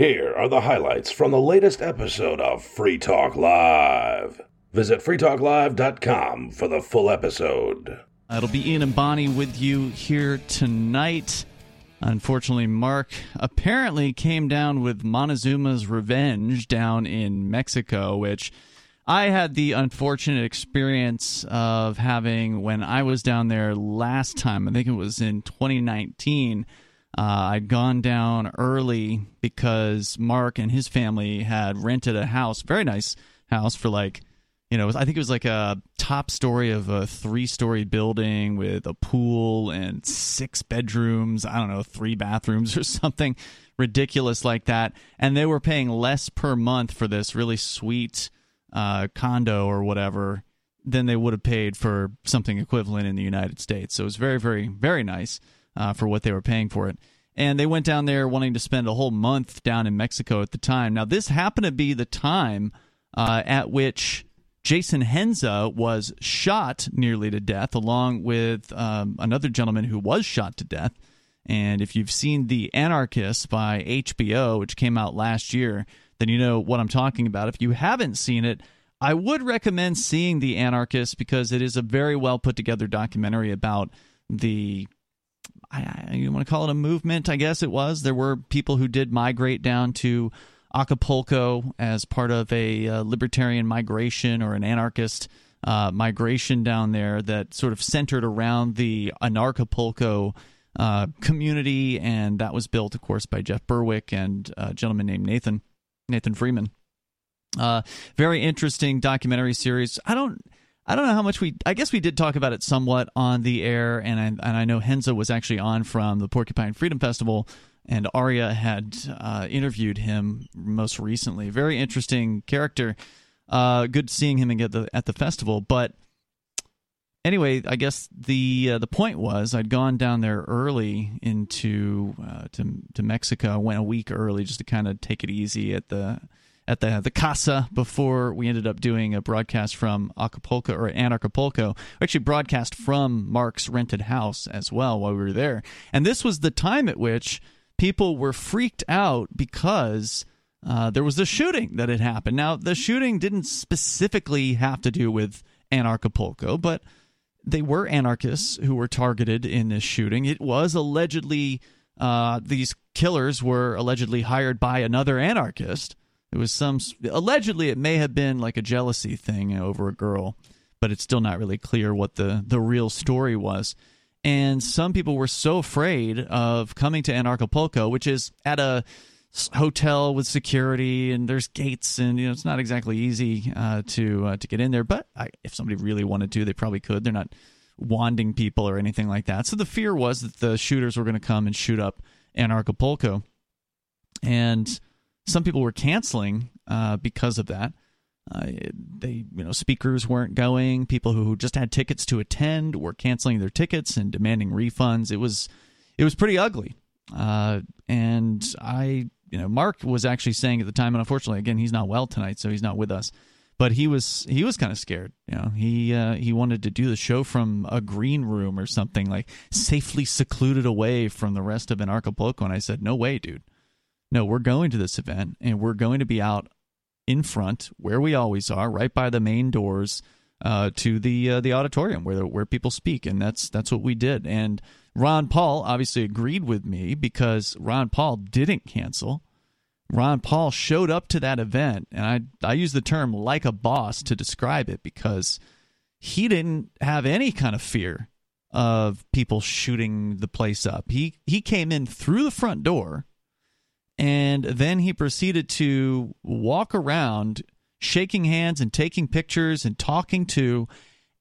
Here are the highlights from the latest episode of Free Talk Live. Visit freetalklive.com for the full episode. It'll be Ian and Bonnie with you here tonight. Unfortunately, Mark apparently came down with Montezuma's Revenge down in Mexico, which I had the unfortunate experience of having when I was down there last time. I think it was in 2019. Uh, I'd gone down early because Mark and his family had rented a house, very nice house, for like you know, I think it was like a top story of a three story building with a pool and six bedrooms, I don't know, three bathrooms or something ridiculous like that. And they were paying less per month for this really sweet uh, condo or whatever than they would have paid for something equivalent in the United States. So it was very, very, very nice uh, for what they were paying for it. And they went down there wanting to spend a whole month down in Mexico at the time. Now, this happened to be the time uh, at which Jason Henza was shot nearly to death, along with um, another gentleman who was shot to death. And if you've seen The Anarchist by HBO, which came out last year, then you know what I'm talking about. If you haven't seen it, I would recommend seeing The Anarchist because it is a very well put together documentary about the I, you want to call it a movement, I guess it was. There were people who did migrate down to Acapulco as part of a uh, libertarian migration or an anarchist uh, migration down there that sort of centered around the Anarchapulco uh, community, and that was built, of course, by Jeff Berwick and a gentleman named Nathan Nathan Freeman. Uh, very interesting documentary series. I don't. I don't know how much we. I guess we did talk about it somewhat on the air, and I, and I know Henza was actually on from the Porcupine Freedom Festival and Aria had uh, interviewed him most recently. Very interesting character. Uh, good seeing him at the at the festival. But anyway, I guess the uh, the point was I'd gone down there early into uh, to to Mexico. Went a week early just to kind of take it easy at the at the the casa before we ended up doing a broadcast from Acapulco or Anarchapulco. We actually broadcast from Mark's rented house as well while we were there. And this was the time at which people were freaked out because uh, there was a shooting that had happened. Now, the shooting didn't specifically have to do with Anarchapulco, but they were anarchists who were targeted in this shooting. It was allegedly, uh, these killers were allegedly hired by another anarchist. It was some, allegedly, it may have been like a jealousy thing over a girl, but it's still not really clear what the, the real story was and some people were so afraid of coming to Anarchapulco, which is at a hotel with security and there's gates and you know it's not exactly easy uh, to uh, to get in there. But I, if somebody really wanted to, they probably could. They're not wanding people or anything like that. So the fear was that the shooters were going to come and shoot up Anarchapulco, and some people were canceling uh, because of that. Uh, they, you know, speakers weren't going. People who just had tickets to attend were canceling their tickets and demanding refunds. It was, it was pretty ugly. Uh, and I, you know, Mark was actually saying at the time, and unfortunately, again, he's not well tonight, so he's not with us. But he was he was kind of scared. You know, he uh, he wanted to do the show from a green room or something like safely secluded away from the rest of Anarchapulco. And I said, no way, dude. No, we're going to this event, and we're going to be out in front where we always are, right by the main doors uh, to the uh, the auditorium where where people speak, and that's that's what we did. And Ron Paul obviously agreed with me because Ron Paul didn't cancel. Ron Paul showed up to that event, and I I use the term like a boss to describe it because he didn't have any kind of fear of people shooting the place up. He he came in through the front door and then he proceeded to walk around shaking hands and taking pictures and talking to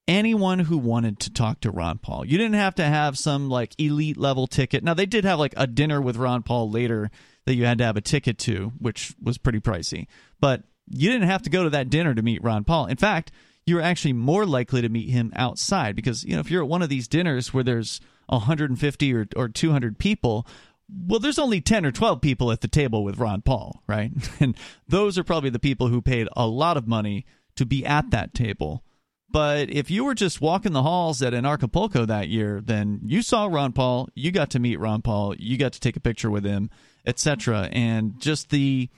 anyone who wanted to talk to Ron Paul. You didn't have to have some like elite level ticket. Now they did have like a dinner with Ron Paul later that you had to have a ticket to, which was pretty pricey. But you didn't have to go to that dinner to meet Ron Paul. In fact, you were actually more likely to meet him outside because you know if you're at one of these dinners where there's 150 or, or 200 people well, there's only 10 or 12 people at the table with Ron Paul, right? And those are probably the people who paid a lot of money to be at that table. But if you were just walking the halls at Anarchapulco that year, then you saw Ron Paul, you got to meet Ron Paul, you got to take a picture with him, etc. And just the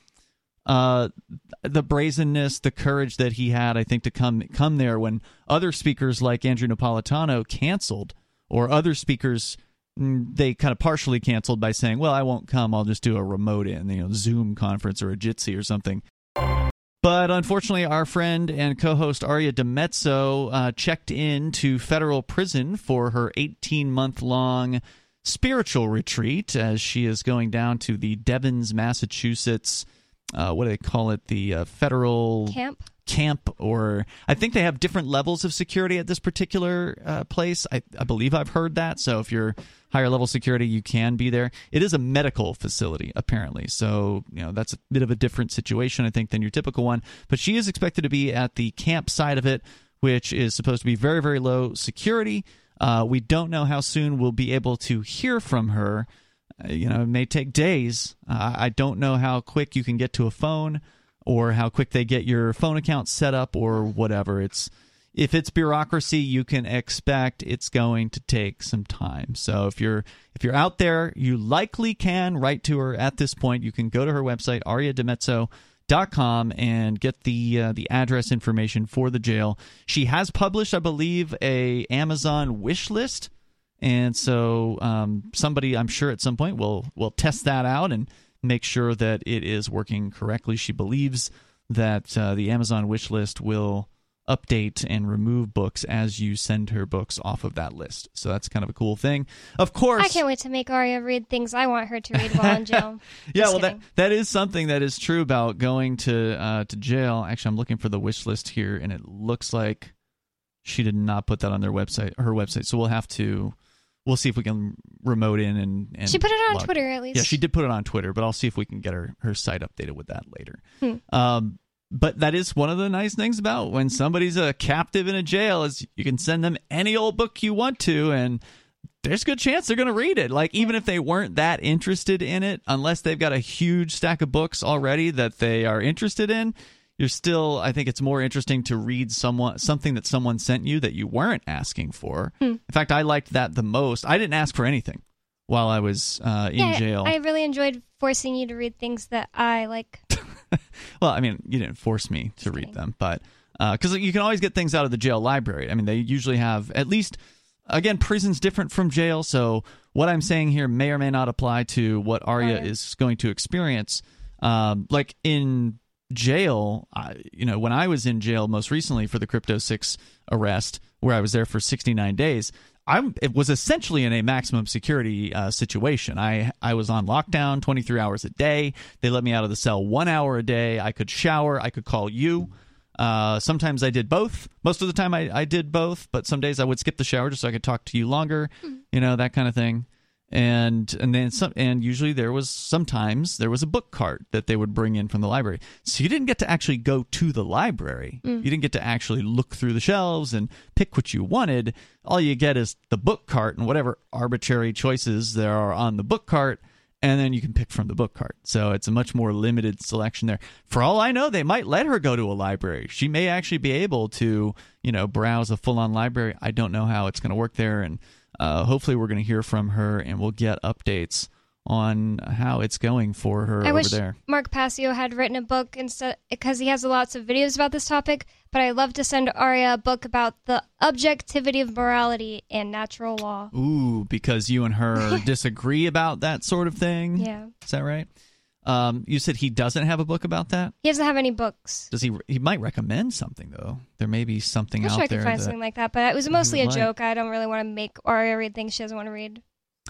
uh, the brazenness, the courage that he had, I think, to come come there when other speakers like Andrew Napolitano canceled, or other speakers they kind of partially canceled by saying, "Well, I won't come. I'll just do a remote in, you know, Zoom conference or a Jitsi or something." But unfortunately, our friend and co host Aria DiMezzo uh, checked in to federal prison for her 18 month long spiritual retreat as she is going down to the Devens, Massachusetts. Uh, what do they call it? The uh, federal camp camp or i think they have different levels of security at this particular uh, place. I, I, believe i've heard that. So if you're higher level security you can be there. It is a medical facility apparently. So you know that's a bit of a different situation i think than your typical one. But she is expected to be at the camp side of it which is supposed to be very very low security. Uh, we don't know how soon we'll be able to hear from her. Uh, you know it may take days. Uh, i don't know how quick you can get to a phone or how quick they get your phone account set up or whatever. It's if it's bureaucracy, you can expect it's going to take some time. So if you're if you're out there, you likely can write to her at this point. You can go to her website ariadimezzo.com and get the uh, the address information for the jail. She has published, I believe, a Amazon wish list, and so um, somebody I'm sure at some point will will test that out and make sure that it is working correctly. She believes that uh, the Amazon wish list will update and remove books as you send her books off of that list. So that's kind of a cool thing. Of course, I can't wait to make Aria read things I want her to read while in jail. yeah, well, that that is something that is true about going to uh, to jail. Actually, I'm looking for the wish list here, and it looks like she did not put that on their website, her website. So we'll have to we'll see if we can remote in and, and she put it on log. Twitter at least. Yeah, she did put it on Twitter, but I'll see if we can get her her site updated with that later. Hmm. Um, but that is one of the nice things about when somebody's a captive in a jail is you can send them any old book you want to and there's a good chance they're going to read it. Like even if they weren't that interested in it, unless they've got a huge stack of books already that they are interested in, you're still i think it's more interesting to read someone something that someone sent you that you weren't asking for hmm. in fact i liked that the most i didn't ask for anything while i was uh, in yeah, jail i really enjoyed forcing you to read things that i like well i mean you didn't force me to Just read kidding. them but because you can always get things out of the jail library i mean they usually have at least again prison's different from jail so what i'm saying here may or may not apply to what aria Aria. is going to experience um, like in jail, I, you know, when I was in jail most recently for the Crypto Six arrest, where I was there for 69 days, I it was essentially in a maximum security uh, situation. I I was on lockdown 23 hours a day. They let me out of the cell one hour a day. I could shower. I could call you. Uh, sometimes I did both. Most of the time I, I did both, but some days I would skip the shower just so I could talk to you longer. You know that kind of thing and and then some and usually there was sometimes there was a book cart that they would bring in from the library. So you didn't get to actually go to the library. Mm. You didn't get to actually look through the shelves and pick what you wanted. All you get is the book cart and whatever arbitrary choices there are on the book cart and then you can pick from the book cart. So it's a much more limited selection there. For all i know they might let her go to a library. She may actually be able to you know browse a full-on library. I don't know how it's going to work there and uh, hopefully we're going to hear from her and we'll get updates on how it's going for her I over wish there. Mark Passio had written a book instead because he has lots of videos about this topic. But I love to send Aria a book about the objectivity of morality and natural law. Ooh, because you and her disagree about that sort of thing. Yeah, Is that right? Um, you said he doesn't have a book about that. he doesn't have any books. Does he? He might recommend something though. There may be something I'm out sure I could find something like that, but it was mostly a might. joke. I don't really want to make Aria read things she doesn't want to read.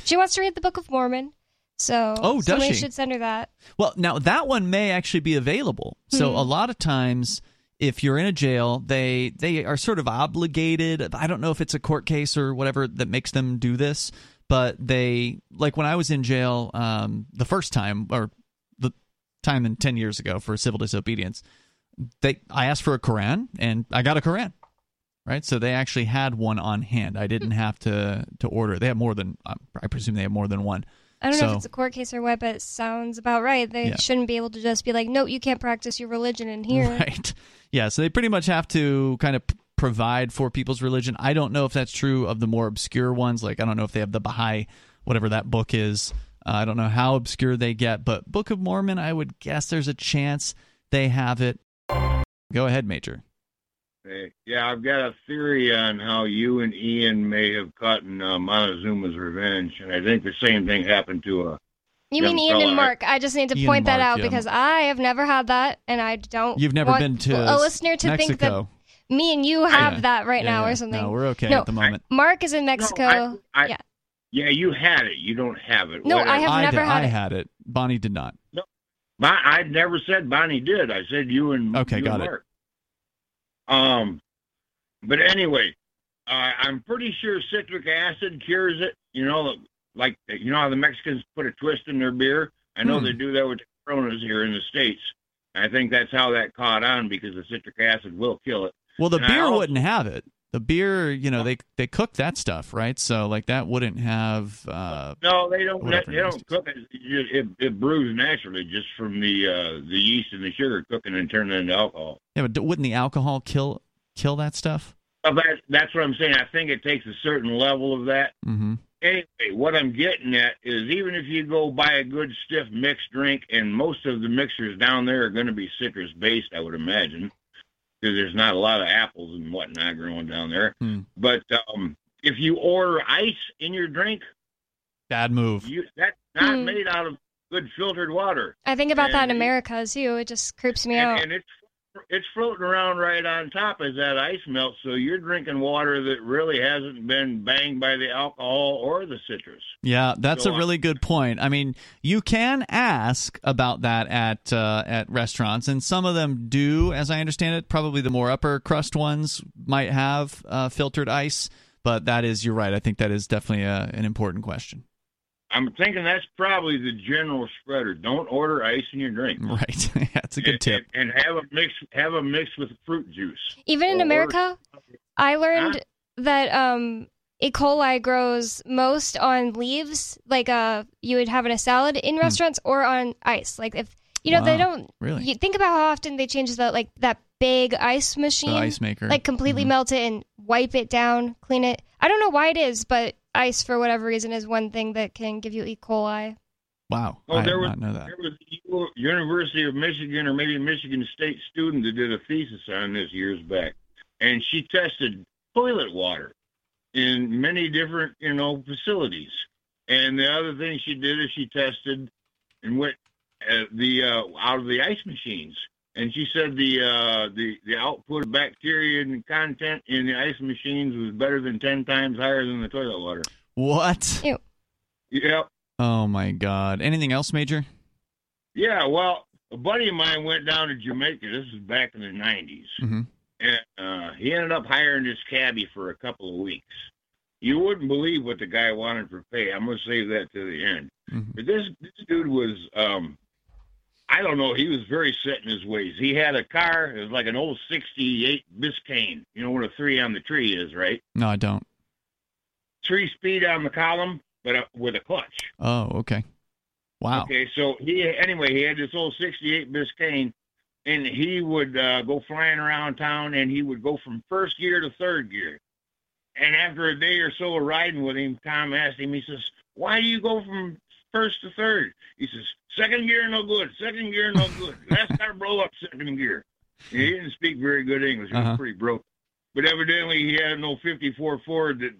She wants to read the Book of Mormon, so Oh, does somebody she? should send her that. Well, now that one may actually be available. So Hmm. a lot of times if you're in a jail, they they are sort of obligated. I don't know if it's a court case or whatever that makes them do this, but they like when I was in jail um, the first time or time than 10 years ago for civil disobedience, they I asked for a Quran and I got a Quran. Right, so they actually had one on hand. I didn't have to to order. They have more than I presume they have more than one. I don't know if it's a court case or what, but it sounds about right. They Yeah. shouldn't be able to just be like, "No, you can't practice your religion in here." Right. Yeah. So they pretty much have to kind of provide for people's religion. I don't know if that's true of the more obscure ones. Like I don't know if they have the Baha'i, whatever that book is. Uh, I don't know how obscure they get, but Book of Mormon, I would guess there's a chance they have it. Go ahead, Major. Hey, yeah, I've got a theory on how you and Ian may have caught in uh, Montezuma's revenge, and I think the same thing happened to a. You mean Ian and Mark? I just need to Ian point and that Mark, out yeah. because I have never had that, and I don't. You've never want been to a listener to think that me and you have Yeah. that right Yeah, now yeah. or something. No, we're okay No, at the moment. Mark is in Mexico. I- I- yeah. Yeah, you had it. You don't have it. No, I have I never did, had I it. had it. Bonnie did not. Bon- I never said Bonnie did. I said you and Okay, you got and it. Mark. Um, but anyway, uh, I'm pretty sure citric acid cures it. You know, like you know how the Mexicans put a twist in their beer. I know Hmm. they do that with Coronas here in the states. I think that's how that caught on because the citric acid will kill it. Well, the And beer also- wouldn't have it. The beer, you know, they they cook that stuff, right? So like that wouldn't have. Uh, No, they don't. Whatever They don't cook it. It, it. brews naturally just from the uh, the yeast and the sugar cooking and turning it into alcohol. yeah, but wouldn't the alcohol kill kill that stuff? Well, that, that's what I'm saying. I think it takes a certain level of that. Mm-hmm. Anyway, what I'm getting at is even if you go buy a good stiff mixed drink, and most of the mixers down there are going to be citrus based, I would imagine, there's not a lot of apples and whatnot growing down there. Hmm. But um, if you order ice in your drink, Bad move. you that's not Hmm. made out of good filtered water. I think about that in And- America too. It just creeps me and, out. and it's it's floating around right on top as that ice melts. So you're drinking water that really hasn't been banged by the alcohol or the citrus. Yeah, that's Go a really good point. I mean, you can ask about that at uh, at restaurants, and some of them do, as I understand it. Probably the more upper crust ones might have uh, filtered ice, but that is you're right. I think that is definitely a, an important question. I'm thinking that's probably the general spreader. Don't order ice in your drink. Right, that's a good And- tip. And, and have a mix. Have a mix with fruit juice. Even in or- America, I learned that um, E. coli grows most on leaves, like uh, you would have in a salad in restaurants, or on ice. Like if you know they Hmm. Don't. really? You think about how often they change that, like that big ice machine, The ice maker, like completely Mhm. melt it and wipe it down, clean it. I don't know why it is, but ice for whatever reason is one thing that can give you E. coli. Wow, Oh, I did there was not know that. there was a U- University of Michigan or maybe Michigan State student that did a thesis on this years back, and she tested toilet water in many different you know facilities. And the other thing she did is she tested and went uh, the uh, out of the ice machines. And she said the uh, the the output of bacteria and content in the ice machines was better than ten times higher than the toilet water. What? Ew. Yep. Oh my God! Anything else, Major? Yeah, well, a buddy of mine went down to Jamaica. This was back in the '90s, Mhm. and uh, he ended up hiring this cabbie for a couple of weeks. You wouldn't believe what the guy wanted for pay. I'm gonna save that to the end. Mhm. But this this dude was, um, I don't know, he was very set in his ways. He had a car. It was like an old '68 Biscayne. You know what a three on the tree is, right? No, I don't. Three speed on the column, but uh, with a clutch. Oh, okay. Wow. Okay, so he anyway he had this old '68 Biscayne, and he would uh, go flying around town, and he would go from first gear to third gear. And after a day or so of riding with him, Tom asked him. He says, "Why do you go from first to third? He says, second gear no good, second gear no good. Last car blow up second gear." And he didn't speak very good English. He Uh-huh. was pretty broke. But evidently he had an old 54 Ford that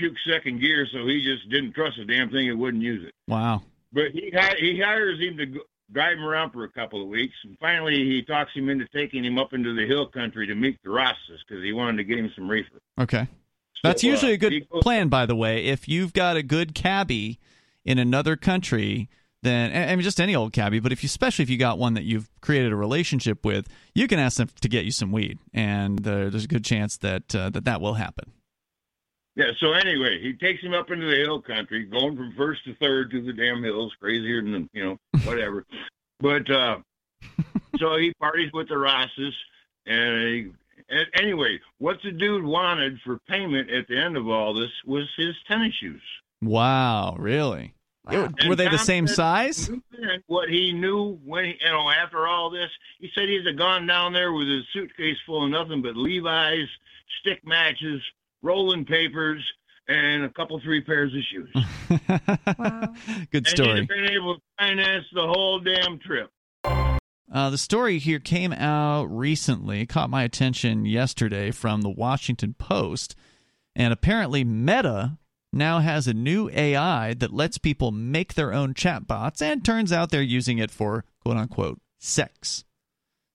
puked second gear, so he just didn't trust the damn thing and wouldn't use it. Wow. But he he hires him to go, drive him around for a couple of weeks, and finally he talks him into taking him up into the hill country to meet the Rastas because he wanted to get him some reefer. Okay. That's So, uh, usually a good goes- plan, by the way. If you've got a good cabbie in another country, then I mean just any old cabbie, but if you, especially if you got one that you've created a relationship with, you can ask them to get you some weed, and uh, there's a good chance that uh, that that will happen. Yeah. So anyway, he takes him up into the hill country, going from first to third to the damn hills, crazier than you know whatever. but uh, so he parties with the Rastas, and he. And anyway, what the dude wanted for payment at the end of all this was his tennis shoes. Wow, really? It- were they the same size? What he knew when he, you know, after all this, he said he'd have gone down there with his suitcase full of nothing but Levi's, stick matches, rolling papers, and a couple, three pairs of shoes. Wow. Good And he'd story. have been able to finance the whole damn trip. Uh, the story here came out recently, caught my attention yesterday from the Washington Post. And apparently, Meta now has a new AI that lets people make their own chatbots, and turns out they're using it for quote unquote sex.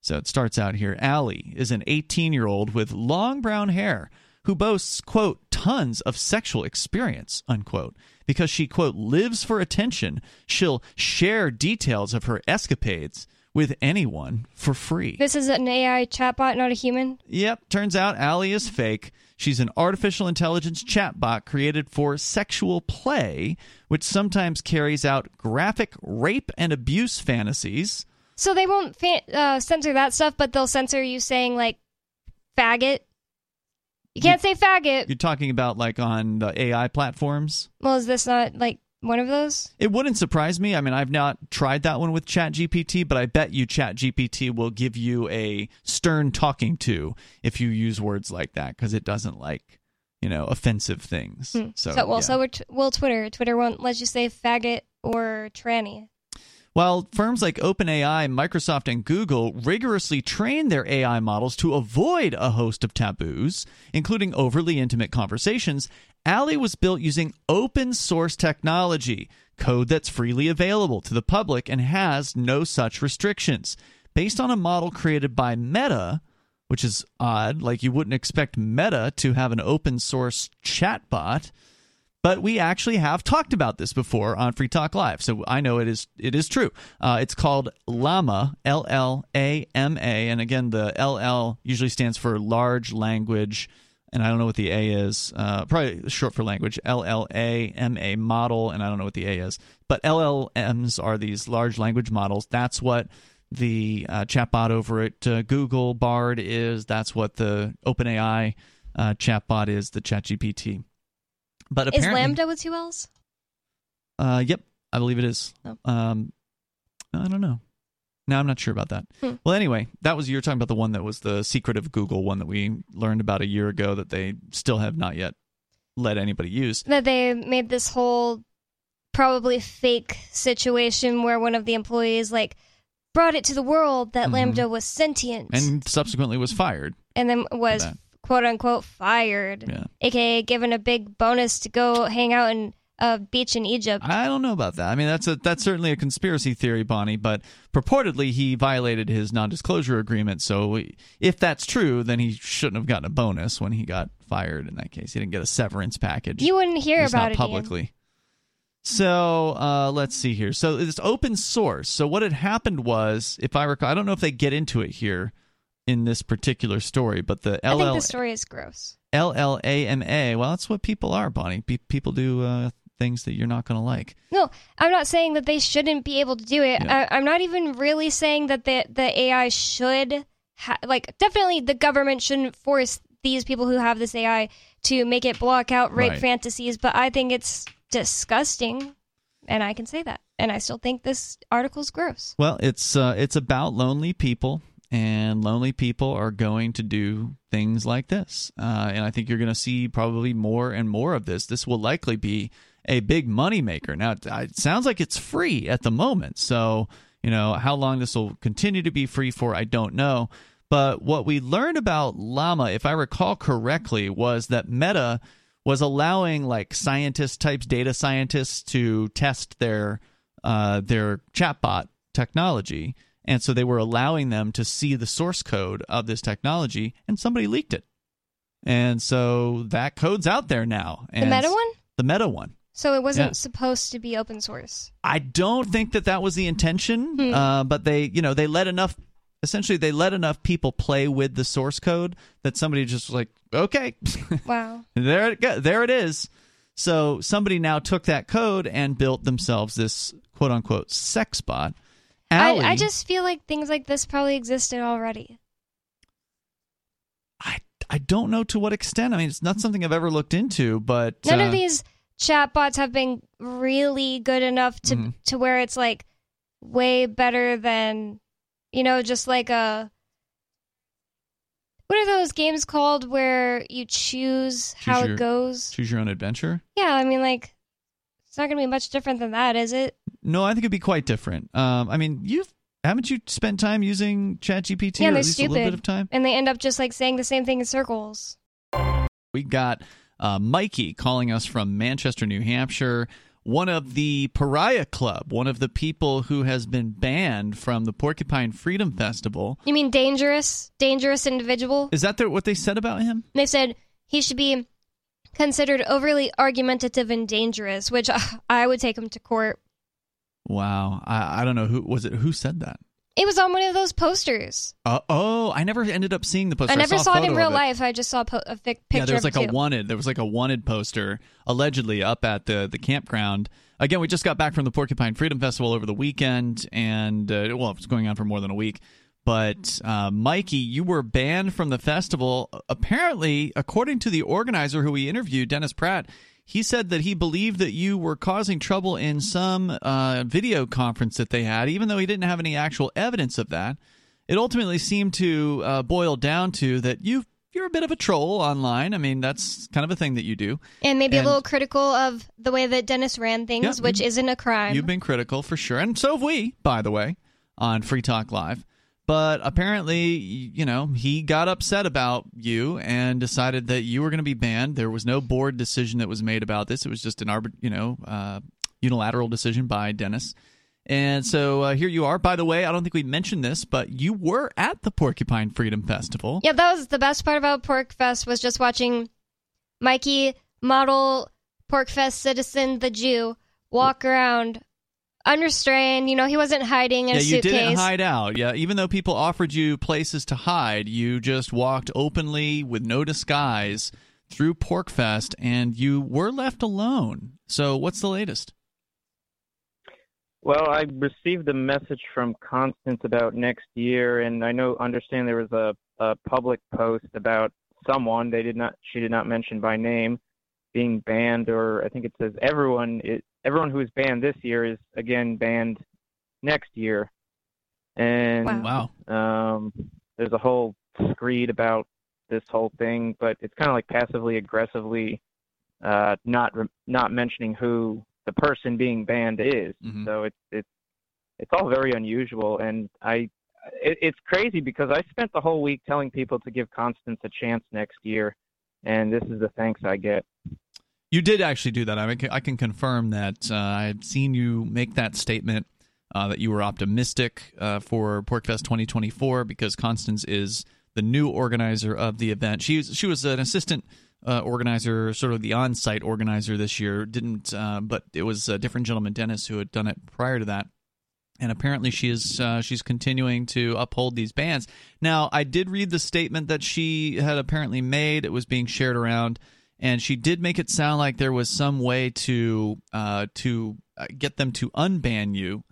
So it starts out here Allie is an 18 year old with long brown hair who boasts, quote, tons of sexual experience, unquote. Because she, quote, lives for attention, she'll share details of her escapades with anyone for free. This is an AI chatbot, not a human. Yep, turns out Allie is fake. She's an artificial intelligence chatbot created for sexual play, which sometimes carries out graphic rape and abuse fantasies. So they won't fa- uh, censor that stuff, but they'll censor you saying like faggot. You can't say faggot. You're talking about like on the AI platforms? Well, is this not like one of those? It wouldn't surprise me. I mean, I've not tried that one with ChatGPT, but I bet you ChatGPT will give you a stern talking to if you use words like that because it doesn't like, you know, offensive things. Hmm. So, well, yeah. so will Twitter. Twitter won't let you say faggot or tranny. While firms like OpenAI, Microsoft, and Google rigorously train their AI models to avoid a host of taboos, including overly intimate conversations, Allie was built using open source technology, code that's freely available to the public and has no such restrictions. Based on a model created by Meta, which is odd, like you wouldn't expect Meta to have an open source chatbot but we actually have talked about this before on Free Talk Live, so I know it is it is true. Uh, it's called Llama, L L A M A, and again, the L L usually stands for large language, and I don't know what the A is. Uh, probably short for language. L L A M A model, and I don't know what the A is. But LLMs are these large language models. That's what the uh, chatbot over at uh, Google Bard is. That's what the OpenAI uh, chatbot is. The ChatGPT. But Is Lambda with two L's? uh, yep, I believe it is. Oh. Um, I don't know. No, I'm not sure about that. Hmm. Well, anyway, that was you're talking about the one that was the secret of Google one that we learned about a year ago that they still have not yet let anybody use. That they made this whole probably fake situation where one of the employees like brought it to the world that Mhm. LaMDA was sentient And subsequently was fired. and then was. Quote unquote fired, Yeah. aka given a big bonus to go hang out in a beach in Egypt. I don't know about that. I mean, that's a that's certainly a conspiracy theory, Bonnie. But purportedly, he violated his non-disclosure agreement. So, if that's true, then he shouldn't have gotten a bonus when he got fired. In that case, he didn't get a severance package. you wouldn't hear about it Ian. publicly. So uh, let's see here. So it's open source. So what had happened was, if I recall, I don't know if they get into it here in this particular story, but the I think the story is gross. LLAMA. Well, that's what people are, Bonnie. Pe- people do uh, things that you're not going to like. No, I'm not saying that they shouldn't be able to do it. Yeah. I, I'm not even really saying that the the AI should ha- like definitely the government shouldn't force these people who have this AI to make it block out rape Right. fantasies, but I think it's disgusting, and I can say that, and I still think this article's gross. Well, it's uh, it's about lonely people, and lonely people are going to do things like this. Uh, and I think you're going to see probably more and more of this. This will likely be a big money maker. Now, it, sounds like it's free at the moment, so you know how long this will continue to be free for, I don't know. But what we learned about Llama, if I recall correctly, was that Meta was allowing like scientist types, data scientists, to test their uh, their chatbot technology, and so they were allowing them to see the source code of this technology, and somebody leaked it, and so that code's out there now. The meta one, the Meta one. so it wasn't Yeah. supposed to be open source. I don't think that that was the intention, Hmm. uh, but they, you know, they let enough. Essentially, they let enough people play with the source code that somebody just was like, okay, Wow. there it go, there it is. So somebody now took that code and built themselves this quote unquote sex bot. I, I just feel like things like this probably existed already. I, I don't know to what extent. I mean, it's not something I've ever looked into, but None uh, of these chatbots have been really good enough to Mhm. to where it's like way better than you know just like a what are those games called where you choose how your- it goes? Choose your own adventure. Yeah, I mean like it's not going to be much different than that, is it? No, I think it'd be quite different. Um, I mean, you've haven't you spent time using ChatGPT Yeah, or they're at least a little bit stupid. of time? And they end up just like saying the same thing in circles. We got uh, Mikey calling us from Manchester, New Hampshire. One of the Pariah Club, one of the people who has been banned from the Porcupine Freedom Festival. You mean dangerous, dangerous individual? Is that what they said about him? They said he should be considered overly argumentative and dangerous, which I would take him to court. Wow, I, I don't know who was it. Who said that? It was on one of those posters. Uh, oh, I never ended up seeing the poster. I never saw, saw it in real of life. I just saw a, po- a picture Yeah, there was like it a wanted. There was like a wanted poster allegedly up at the the campground. Again, we just got back from the Porcupine Freedom Festival over the weekend, and uh, well, it was going on for more than a week. But uh, Mikey, you were banned from the festival. Apparently, according to the organizer who we interviewed, Dennis Pratt, he said that he believed that you were causing trouble in some uh, video conference that they had, even though he didn't have any actual evidence of that. It ultimately seemed to uh, boil down to that you you're a bit of a troll online. I mean, that's kind of a thing that you do. and maybe and- a little critical of the way that Dennis ran things, Yeah, which isn't a crime. You've been critical for sure, and so have we, by the way, on Free Talk Live. But apparently, you know, he got upset about you and decided that you were going to be banned. There was no board decision that was made about this. It was just an arbit, you know, uh, unilateral decision by Dennis. And so uh, here you are. By the way, I don't think we mentioned this, but you were at the Porcupine Freedom Festival. yeah, that was the best part about Porcfest was just watching Mikey, model Porcfest citizen, the Jew, walk around unrestrained. You know, he wasn't hiding in yeah, a you didn't hide out. Yeah, even though people offered you places to hide, you just walked openly with no disguise through Porcfest, and you were left alone. So, what's the latest? Well, I received a message from Constance about next year, and I know understand there was a, a public post about someone they did not she did not mention by name being banned, or I think it says everyone it, everyone who is banned this year is again banned next year, and Wow. um, there's a whole screed about this whole thing, but it's kind of like passively aggressively uh, not re- not mentioning who the person being banned is. Mhm. So it's it's it's all very unusual, and I it, it's crazy because I spent the whole week telling people to give Constance a chance next year, and this is the thanks I get. You did actually do that. I, mean, I can confirm that uh, I've seen you make that statement uh, that you were optimistic uh, for Porcfest 2024 because Constance is the new organizer of the event. She was, she was an assistant uh, organizer, sort of the on-site organizer this year. Didn't, uh, but it was a different gentleman, Dennis, who had done it prior to that. And apparently, she is uh, she's continuing to uphold these bans. Now, I did read the statement that she had apparently made. It was being shared around and she did make it sound like there was some way to uh, to uh, get them to unban you,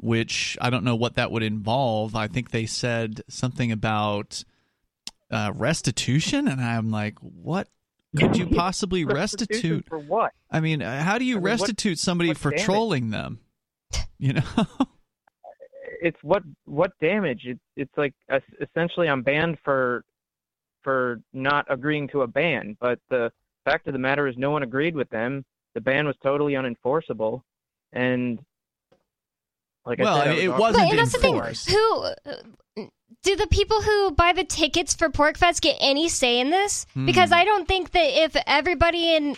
which I don't know what that would involve. I think they said something about uh, restitution, and I'm like, what could you possibly restitute? for what? I mean, uh, how do you I mean, what- restitute somebody what for damage? trolling them? You know, it's what what damage it's it's like es- essentially i'm banned for for not agreeing to a ban but the fact of the matter is no one agreed with them the ban was totally unenforceable and like Well, I I said, mean, it I was wasn't But and that's the thing. enforced. Who uh, do the people who buy the tickets for Porcfest get any say in this? Hmm. Because I don't think that if everybody in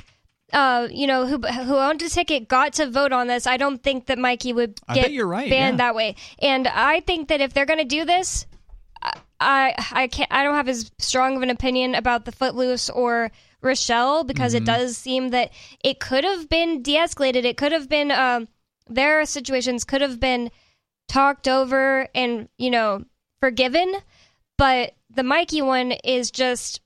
uh, you know, who who owned a ticket got to vote on this, I don't think that Mikey would get you're right, banned yeah. that way. And I think that if they're going to do this, I- I I can't I don't have as strong of an opinion about the Footloose or Rochelle because Mm-hmm. it does seem that it could have been de-escalated. It could have been um, their situations could have been talked over and you know forgiven, but the Mikey one is just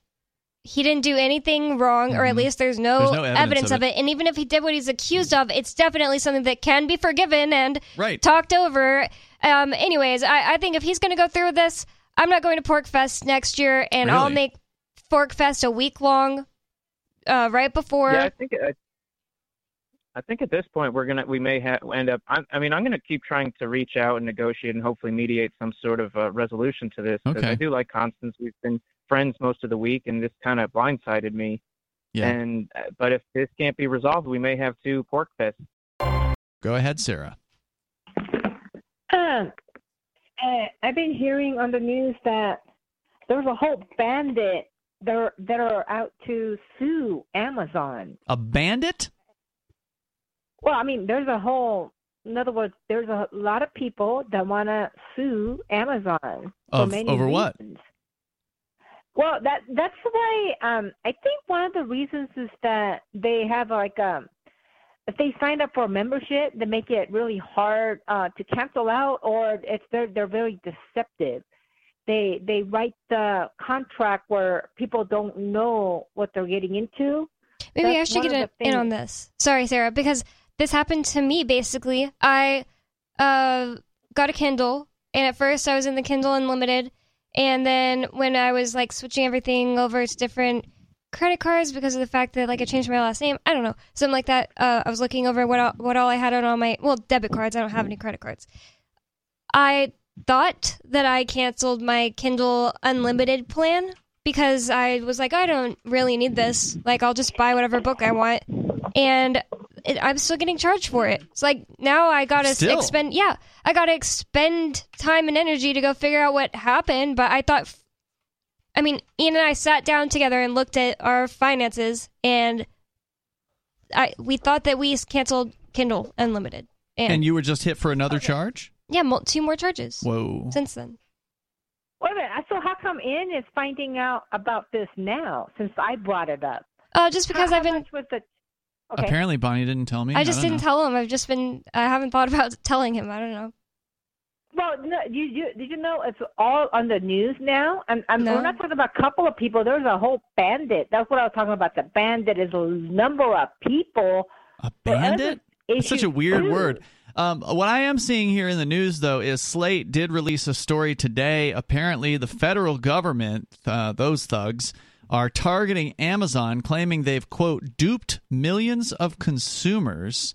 he didn't do anything wrong, or at least there's no, Mm-hmm. There's no evidence evidence of of it. And even if he did what he's accused of, it's definitely something that can be forgiven and right? talked over. Um, anyways, I, I think if he's going to go through with this, I'm not going to Porcfest next year, and I'll make Porcfest a week long, uh, right before. yeah i think I, I think at this point we're gonna we may ha- end up. I, I mean, I'm gonna keep trying to reach out and negotiate and hopefully mediate some sort of uh, resolution to this because Okay. I do like Constance. We've been friends most of the week, and this kind of blindsided me. Yeah. And uh, but if this can't be resolved, we may have two pork fests. Go ahead, Sarah. Um, uh, I've been hearing on the news that there was a whole bandit that are, that are out to sue Amazon. A bandit? Well, I mean, there's a whole. In other words, there's a lot of people that want to sue Amazon for Of- many over what? reasons. Well, that that's why um, I think one of the reasons is that they have like um, if they sign up for a membership, they make it really hard uh, to cancel out, or it's they're they're very deceptive. They they write the contract where people don't know what they're getting into. Maybe That's I should get in, in on this. Sorry, Sarah, because this happened to me basically. I uh, got a Kindle, and at first I was in the Kindle Unlimited, and then when I was like switching everything over to different credit cards because of the fact that like I changed my last name, I don't know, something like that. Uh, I was looking over what all, what all I had on all my well debit cards. I don't have any credit cards. I thought that I canceled my Kindle Unlimited plan because I was like, I don't really need this. Like, I'll just buy whatever book I want, and it, I'm still getting charged for it. It's like now I gotta Still? expend. Yeah, I gotta expend time and energy to go figure out what happened. But I thought, I mean, Ian and I sat down together and looked at our finances, and I we thought that we canceled Kindle Unlimited, and, And you were just hit for another charge? Yeah, mul- two more charges Whoa. since then. Wait a minute. So how come Ian is finding out about this now since I brought it up? Uh, just because how, I've how been much was the okay? Apparently, Bonnie didn't tell me. I just don't didn't know. tell him. I've just been. I haven't thought about telling him. I don't know. Well, no, you, you did you know it's all on the news now? And, and No. we're not talking about a couple of people. There's a whole bandit. That's what I was talking about. The bandit is a number of people. A bandit? That's such a weird too. word. Um, what I am seeing here in the news, though, is Slate did release a story today. Apparently, the federal government, uh, those thugs, are targeting Amazon, claiming they've, quote, duped millions of consumers.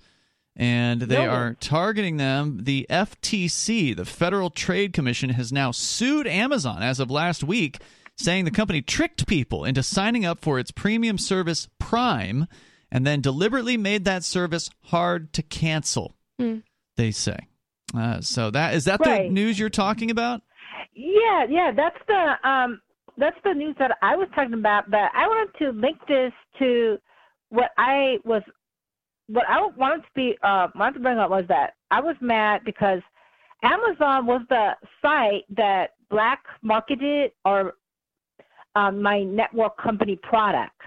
And they Millions. are targeting them. The FTC, the Federal Trade Commission, has now sued Amazon as of last week, saying the company tricked people into signing up for its premium service Prime and then deliberately made that service hard to cancel Hmm. They say. Uh, so that is that the news you're talking about? Yeah, yeah, that's the um that's the news that I was talking about. But I wanted to link this to what I was what I wanted to be uh wanted to bring up was that I was mad because Amazon was the site that black marketed or um, my network company product.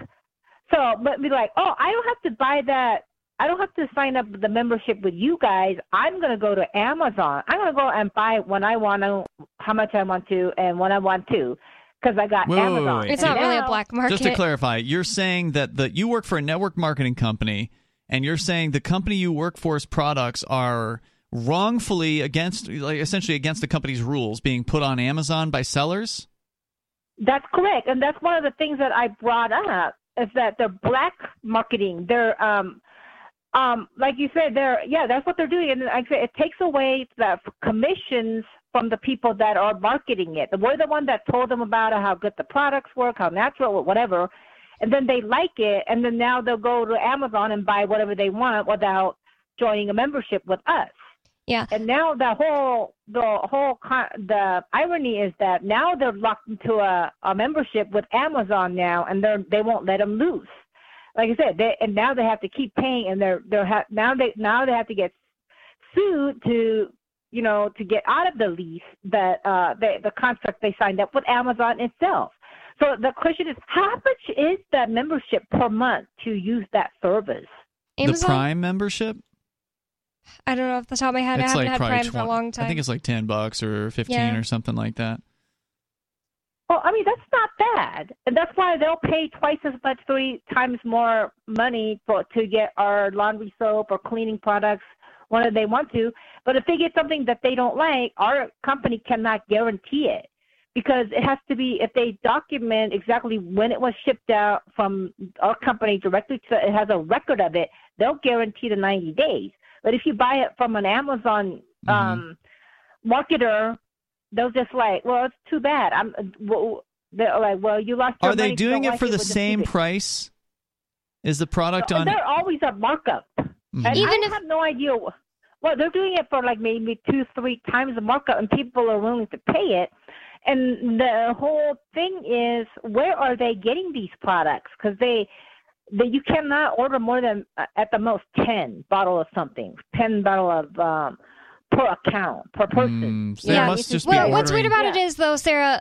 So, but be like, oh, I don't have to buy that. I don't have to sign up the membership with you guys. I'm gonna go to Amazon. I'm gonna go and buy when I want to, how much I want to, and when I want to, because I got Wait, wait, wait, Amazon. wait. It's And not really a black market. Just to clarify, you're saying that the you work for a network marketing company, and you're saying the company you work for's products are wrongfully against, like essentially against the company's rules, being put on Amazon by sellers. That's correct, and that's one of the things that I brought up is that they're black marketing. They're um, um, like you said, they're yeah, that's what they're doing, and like I said, it takes away the commissions from the people that are marketing it. We're the one that told them about how good the products work, how natural, whatever, and then they like it, and then now they'll go to Amazon and buy whatever they want without joining a membership with us. Yeah. And now the whole the whole con- the irony is that now they're locked into a, a membership with Amazon now, and they they won't let them loose. Like I said, they and now they have to keep paying, and they're they're ha- now they now they have to get sued to you know to get out of the lease that uh the the contract they signed up with Amazon itself. So the question is, how much is that membership per month to use that service? Amazon. The Prime membership. I don't know off the top of my head. I it's haven't like had probably Prime for a 20 long time. I think it's like ten bucks or fifteen Yeah. or something like that. Well, I mean that's not bad, and that's why they'll pay twice as much, three times more money for to get our laundry soap or cleaning products whenever they want to. But if they get something that they don't like, our company cannot guarantee it because it has to be if they document exactly when it was shipped out from our company directly to it has a record of it they'll guarantee the 90 days but if you buy it from an amazon Mhm. um marketer they'll just like well it's too bad i'm well, they're like well you lost your Are they money, doing it like for the we'll same price? Is the product So, on? they're always a markup Mhm. and Even I if- have no idea. wh- Well, they're doing it for like maybe two, three times the markup, and people are willing to pay it. And the whole thing is, where are they getting these products? Because they, they, you cannot order more than uh, at the most ten bottle of something, ten bottle of um, per account per person. Mm, so Yeah. must just be well, what's weird ordering- about it is though, Sarah.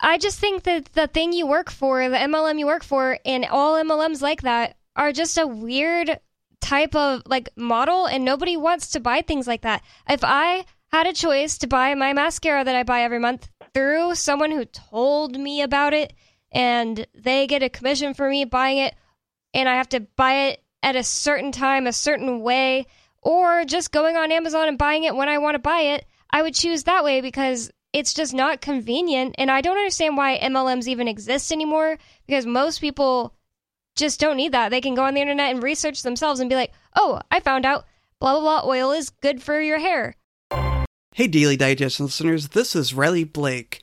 I just think that the thing you work for, the MLM you work for, and all MLMs like that are just a weird type of like model, and nobody wants to buy things like that. If I had a choice to buy my mascara that I buy every month through someone who told me about it, and they get a commission for me buying it, and I have to buy it at a certain time, a certain way, or just going on Amazon and buying it when I want to buy it, I would choose that way because it's just not convenient. And I don't understand why MLMs even exist anymore because most people just don't need that. They can go on the internet and research themselves and be like, oh, I found out blah, blah, blah oil is good for your hair. Hey, Daily Digest listeners, this is Riley Blake.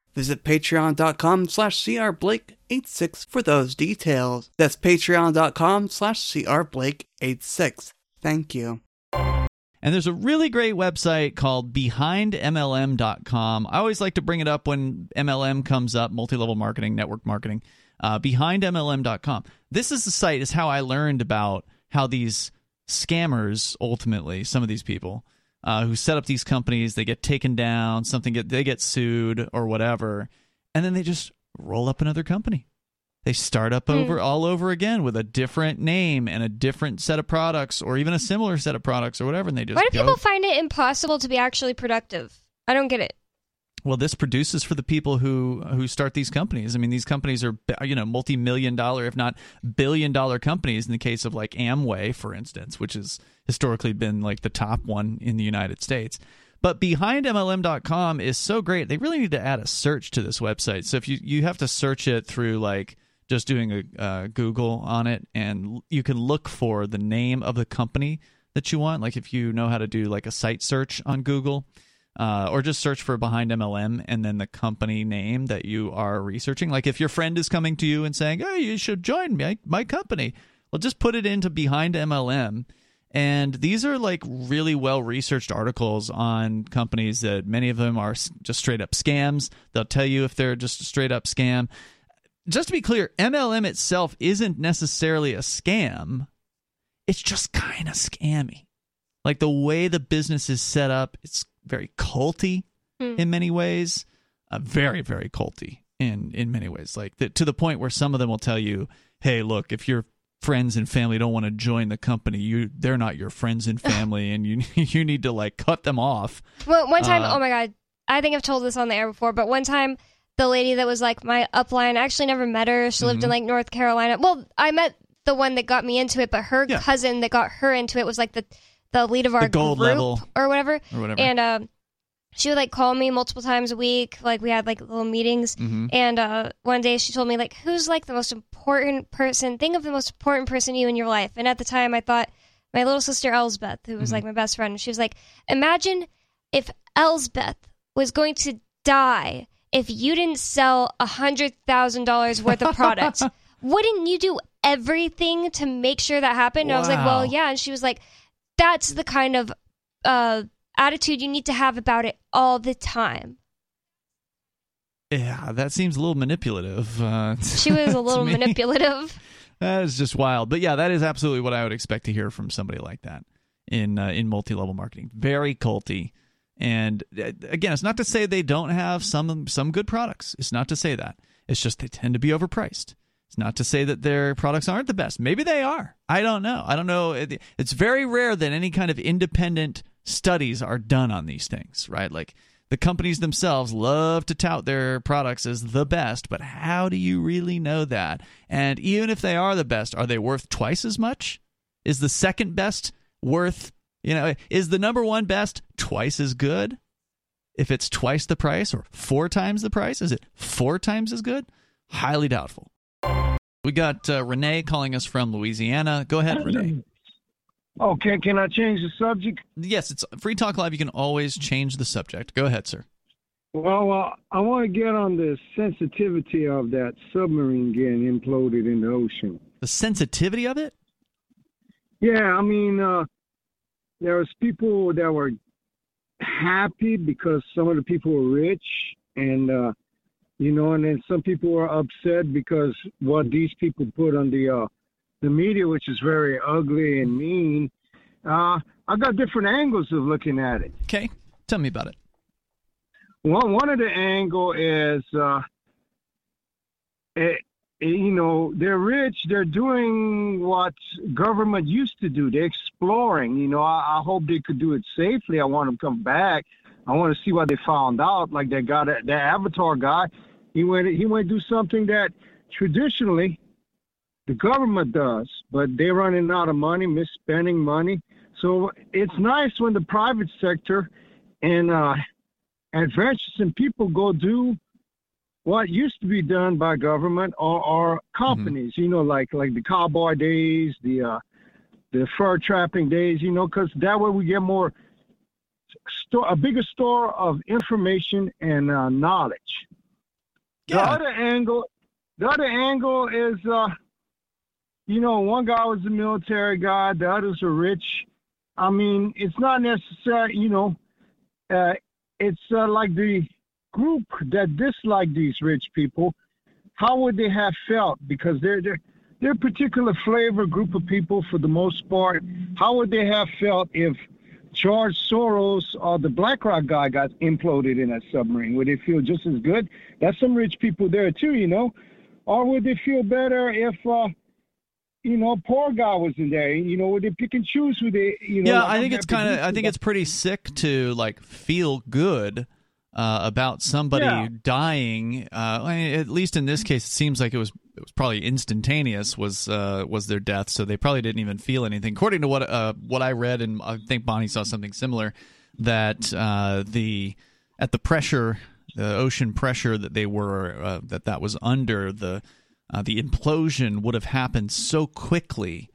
visit patreon.com slash crblake86 for those details. That's patreon.com slash crblake86. Thank you. And there's a really great website called behindmlm.com. I always like to bring it up when MLM comes up, multi level marketing, network marketing. Uh, behindmlm.com. This is the site, is how I learned about how these scammers, ultimately, some of these people uh, who set up these companies, they get taken down, something get, they get sued or whatever, and then they just roll up another company. They start up over all over again with a different name and a different set of products, or even a similar set of products, or whatever. And they just Why do go. people find it impossible to be actually productive? I don't get it. Well, this produces for the people who who start these companies. I mean, these companies are you know multi million dollar, if not billion dollar companies. In the case of like Amway, for instance, which has historically been like the top one in the United States. But behind behindmlm.com is so great. They really need to add a search to this website. So if you you have to search it through like just doing a uh, Google on it, and you can look for the name of the company that you want. Like if you know how to do like a site search on Google, uh, or just search for behind MLM and then the company name that you are researching. Like if your friend is coming to you and saying, "Oh, you should join my my company," well, just put it into behind MLM. And these are like really well researched articles on companies that many of them are just straight up scams. They'll tell you if they're just a straight up scam. Just to be clear, MLM itself isn't necessarily a scam. It's just kind of scammy. Like the way the business is set up, it's very culty Hmm. in many ways. Uh, very, very culty in in many ways. Like the, to the point where some of them will tell you, "Hey, look, if your friends and family don't want to join the company, you they're not your friends and family, and you you need to like cut them off." Well, one time, Uh, oh my god, I think I've told this on the air before, but one time the lady that was like my upline, I actually never met her. She lived in Mhm. like North Carolina. Well, I met the one that got me into it, but her Yeah. cousin that got her into it was like the the lead of our The gold group level. or whatever. Or whatever. And um, she would like call me multiple times a week. Like we had like little meetings. Mhm. And uh, one day she told me like, "Who's like the most important person? Think of the most important person you in your life." And at the time, I thought my little sister Elsbeth, who was Mhm. like my best friend. She was like, "Imagine if Elsbeth was going to die if you didn't sell a hundred thousand dollars worth of product. Wouldn't you do everything to make sure that happened?" And I was like, "Well, yeah." And she was like, "That's the kind of uh, attitude you need to have about it all the time." yeah, that seems a little manipulative. Uh, She was a little manipulative. That is just wild. But yeah, that is absolutely what I would expect to hear from somebody like that in uh, in multi level marketing. Very culty. And uh, again, it's not to say they don't have some some good products. It's not to say that. It's just they tend to be overpriced. It's not to say that their products aren't the best. Maybe they are. I don't know. I don't know. It's very rare that any kind of independent studies are done on these things, right? Like the companies themselves love to tout their products as the best, but how do you really know that? And even if they are the best, are they worth twice as much? Is the second best worth, you know, is the number one best twice as good? If it's twice the price or four times the price, is it four times as good? Highly doubtful. We got uh, Renee calling us from Louisiana. Go ahead, Renee. Okay, can I change the subject? Yes, it's Free Talk Live. You can always change the subject. Go ahead, sir. Well, uh, I want to get on the sensitivity of that submarine getting imploded in the ocean. The sensitivity of it? Yeah, I mean, uh, there was people that were happy because some of the people were rich, and uh, you know, and then some people were upset because what these people put on the uh, the media, which is very ugly and mean. Uh, I got different angles of looking at it. Okay, tell me about it. One one of the angle is, uh, it, you know, they're rich. They're doing what government used to do. They're exploring. You know, I, I hope they could do it safely. I want them to come back. I want to see what they found out. Like that guy, that, that Avatar guy, he went he went to do something that traditionally the government does, but they're running out of money, misspending money. So it's nice when the private sector and uh, adventuresome people go do what used to be done by government or, or companies, mm-hmm. you know, like like the cowboy days, the uh, the fur trapping days, you know, because that way we get more store, a bigger store of information and uh, knowledge. Yeah. The other angle, the other angle is, uh, you know, one guy was a military guy, the others are rich. I mean, it's not necessary, you know. Uh, it's uh, like the group that dislike these rich people, how would they have felt? Because they're they're they're a particular flavor group of people for the most part. How would they have felt if George Soros or the BlackRock guy got imploded in that submarine? Would they feel just as good? That's some rich people there too, you know. Or would they feel better if uh, you know, poor guy was in there. You know, would they pick and choose who they, you know? Yeah, I think it's kind of. I think it's pretty sick to like feel good uh, about somebody yeah. dying. Uh, at least in this case, it seems like it was it was probably instantaneous was uh, was their death, so they probably didn't even feel anything. According to what uh, what I read, and I think Bonnie saw something similar, that uh, the at the pressure, the ocean pressure that they were uh, that that was under the the implosion would have happened so quickly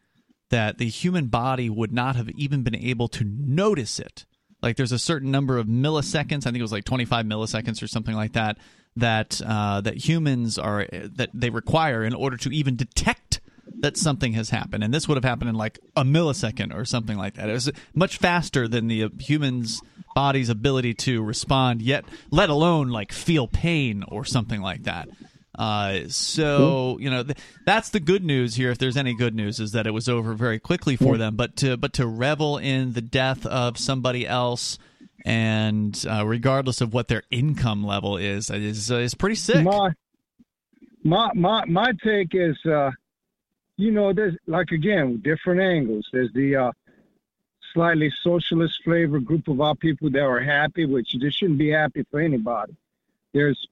that the human body would not have even been able to notice it like there's a certain number of milliseconds. I think it was like 25 milliseconds or something like that. That uh, that humans are that they require in order to even detect that something has happened, and this would have happened in like a millisecond or something like that. It was much faster than the human's body's ability to respond, yet let alone like feel pain or something like that. Uh, so you know th- that's the good news here. If there's any good news, is that it was over very quickly for them. But to but to revel in the death of somebody else, and uh, regardless of what their income level is, is uh, is pretty sick. My my my, my take is, uh, you know, there's like again different angles. There's the uh, slightly socialist flavor group of our people that are happy, which they shouldn't be happy for anybody. There's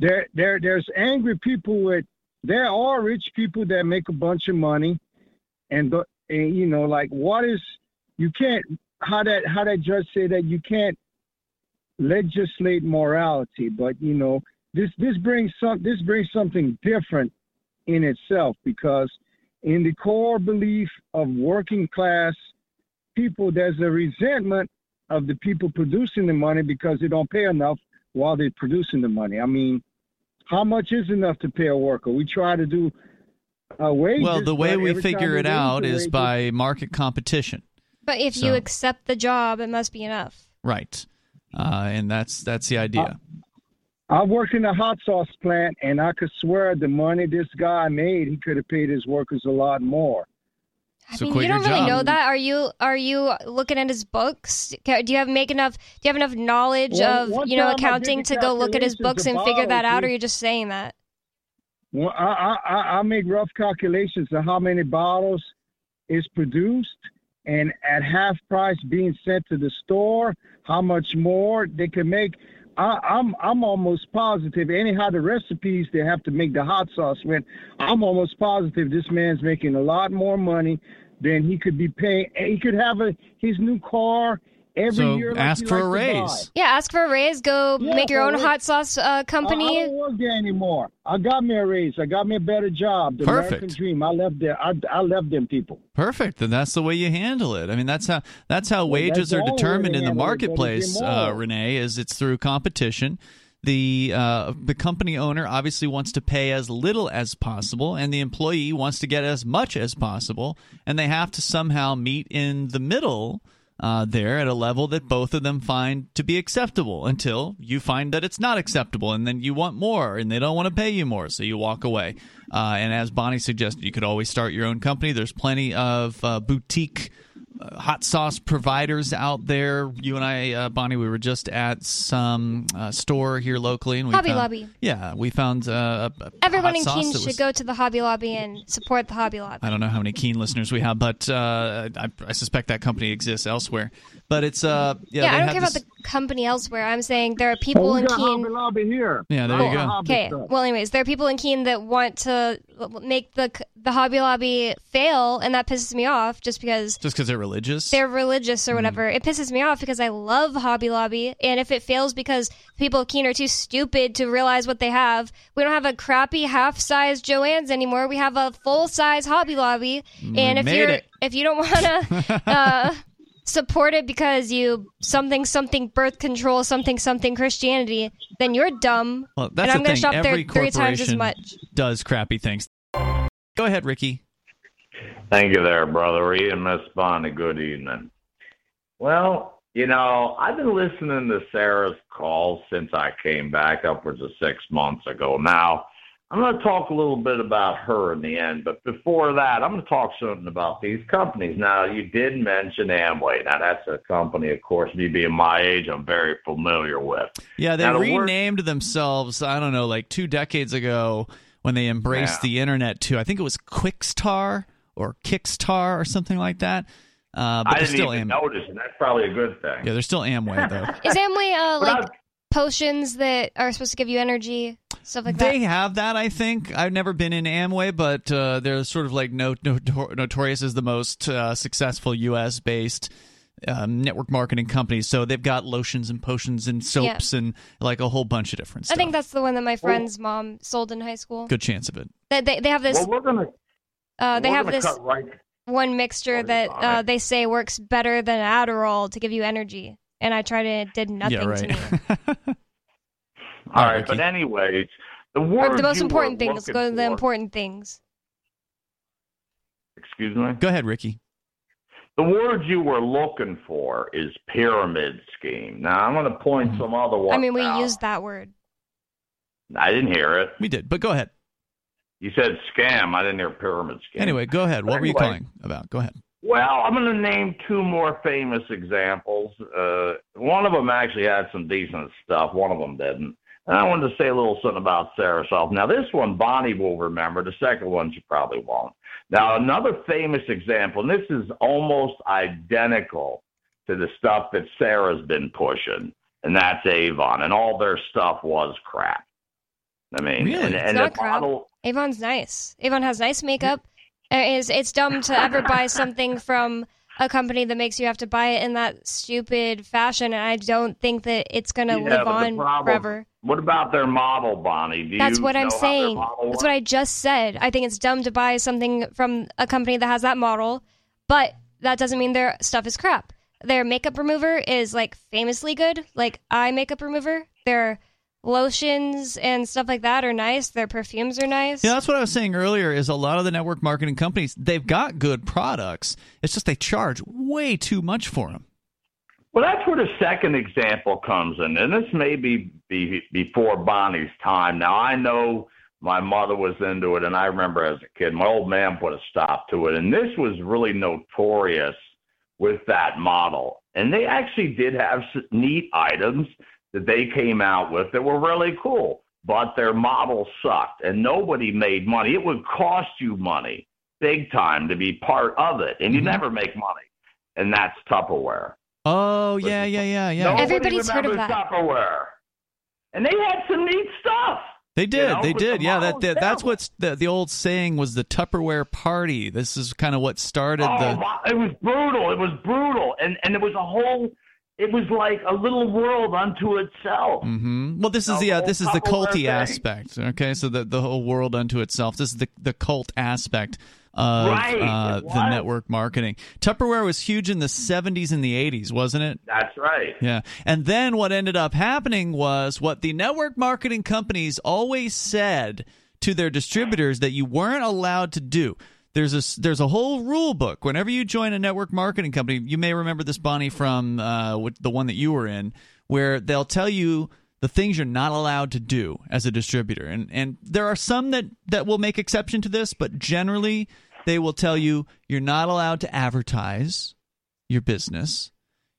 there there there's angry people with there are rich people that make a bunch of money and, and you know like what is you can't how that how that judge say that you can't legislate morality but you know this this brings some this brings something different in itself because in the core belief of working class people there's a resentment of the people producing the money because they don't pay enough while they're producing the money i mean how much is enough to pay a worker? We try to do uh, wages. Well, the way we figure it out is wages. by market competition. But if so, you accept the job, it must be enough. Right, uh, and that's that's the idea. I, I worked in a hot sauce plant, and I could swear the money this guy made, he could have paid his workers a lot more. I so mean, you don't really job. know that. Are you are you looking at his books? Do you have make enough? Do you have enough knowledge well, of you know accounting to go look at his books and figure that out, or are you just saying that? Well, I, I I make rough calculations of how many bottles is produced, and at half price being sent to the store, how much more they can make. I, I'm I'm almost positive. Anyhow, the recipes they have to make the hot sauce with, I'm almost positive this man's making a lot more money than he could be paying. He could have a his new car every So year. like ask he for a likes buy. raise. Yeah, ask for a raise. Go Yeah, make your own raise. hot sauce uh, I, I don't work there anymore. I got me a raise. I got me a better job. The Perfect. American dream. I left there. I, I left them people. Perfect. Then that's the way you handle it. I mean, that's how that's how Well, wages that's are determined in the handle it, but it's marketplace, uh. Renee. Is it's through competition. The uh, the company owner obviously wants to pay as little as possible, and the employee wants to get as much as possible, and they have to somehow meet in the middle. Uh, there at a level that both of them find to be acceptable until you find that it's not acceptable and then you want more and they don't want to pay you more so you walk away. Uh, and as bonnie suggested you could always start your own company. There's plenty of uh, boutique hot sauce providers out there. You and I, uh, Bonnie, we were just at some uh, store here locally, and we Hobby found, Lobby. Yeah, we found uh, a, a Everyone hot in sauce Keene should was- go to the Hobby Lobby and support the Hobby Lobby. I don't know how many keen listeners we have, but uh, I, I suspect that company exists elsewhere. But it's uh, yeah, Yeah, they I don't have care this- about the company elsewhere. I'm saying there are people Oh, in got Keene. Hobby Lobby here. Yeah, there I you go. Okay. Well, anyways, there are people in Keene that want to make the the Hobby Lobby fail, and that pisses me off. Just because just because they're religious. they're religious Hmm. or whatever, it pisses me off because I love Hobby Lobby, and if it fails because people of Keene are too stupid to realize what they have, we don't have a crappy half size Joann's anymore. We have a full size Hobby Lobby, and if made you're it. if you don't want to. uh, Support it because you something something birth control something something Christianity, then you're dumb. well, that's and I'm gonna thing. shop there three times as much. does crappy things. Go ahead, Ricky. Thank you there, Brother E and Miss Bonnie. Good evening. Well, you know, I've been listening to Sarah's calls since I came back upwards of six months ago. Now, I'm going to talk a little bit about her in the end, but before that, I'm going to talk something about these companies. Now, you did mention Amway. Now, that's a company, of course, me being my age, I'm very familiar with. Yeah, they Now, the word- renamed themselves. I don't know, like two decades ago when they embraced Yeah. the internet too. I think it was Quixtar or Kickstar or something like that. Uh, but I they're didn't still even Am- notice, and that's probably a good thing. Yeah, they're still Amway though. Is Amway uh, like potions that are supposed to give you energy, stuff like they that? have that, I think. I've never been in Amway, but uh, they're sort of like no, notor- notorious as the most uh, successful U.S. based um, network marketing company. So they've got lotions and potions and soaps and like a whole bunch of different stuff. I think that's the one that my friend's mom sold in high school. good chance of it. They, they, they have this. Well, we're going to uh, they we're have gonna this right one mixture that uh, they say works better than Adderall to give you energy, and I tried it. It did nothing yeah, right. to me. All All right, right, but Ricky. anyways, the Or word the most you were important things. looking Go to the for- important things. Excuse me. Go ahead, Ricky. The word you were looking for is pyramid scheme. Now I'm going to point Mhm. some other ones. I mean, we out. used that word. I didn't hear it. We did, but go ahead. You said scam. I didn't hear pyramid scheme. Anyway, go ahead. What were you calling about? Go ahead. Well, I'm going to name two more famous examples. Uh, one of them actually had some decent stuff. One of them didn't. And I wanted to say a little something about Sarah Self. Now, this one Bonnie will remember. The second one she probably won't. Now, another famous example, and this is almost identical to the stuff that Sarah's been pushing, and that's Avon. And all their stuff was crap. I mean, Really? and, It's and not the crap. model, Avon's nice. Avon has nice makeup. Uh, It's, it's dumb to ever buy something from a company that makes you have to buy it in that stupid fashion, and I don't think that it's going to Yeah, live on problem- forever. What about their model, Bonnie? Do That's what I'm know how their saying. That's what I just said. I think it's dumb to buy something from a company that has that model, but that doesn't mean their stuff is crap. Their makeup remover is like famously good, like eye makeup remover. Their lotions and stuff like that are nice. Their perfumes are nice. Yeah, that's what I was saying earlier. Is a lot of the network marketing companies they've got good products. It's just they charge way too much for them. Well, that's where the second example comes in, and this may be, be before Bonnie's time. Now, I know my mother was into it, and I remember as a kid, my old man put a stop to it, and this was really notorious with that model. And they actually did have neat items that they came out with that were really cool. but their model sucked and nobody made money. It would cost you money, big time, to be part of it, and you Mhm. never make money. And that's Tupperware. Oh yeah, yeah, yeah, yeah. Nobody Everybody's heard of that. Tupperware. And they had some neat stuff. They did. know, they did. the Yeah, that, that that's terrible. what's the, the old saying was the Tupperware party. This is kind of what started Oh, the. it was brutal. It was brutal, and and it was a whole. It was like a little world unto itself. hmm Well, this is the uh, this is the culty aspect. Okay, so the the whole world unto itself. This is the the cult aspect of Right, uh, the network marketing. Tupperware was huge in the '70s and the '80s, wasn't it? That's right. Yeah. And then what ended up happening was what the network marketing companies always said to their distributors that you weren't allowed to do. There's a there's a whole rule book. Whenever you join a network marketing company, you may remember this Bonnie from uh, the one that you were in, where they'll tell you the things you're not allowed to do as a distributor. And and there are some that that will make exception to this, but generally they will tell you you're not allowed to advertise your business.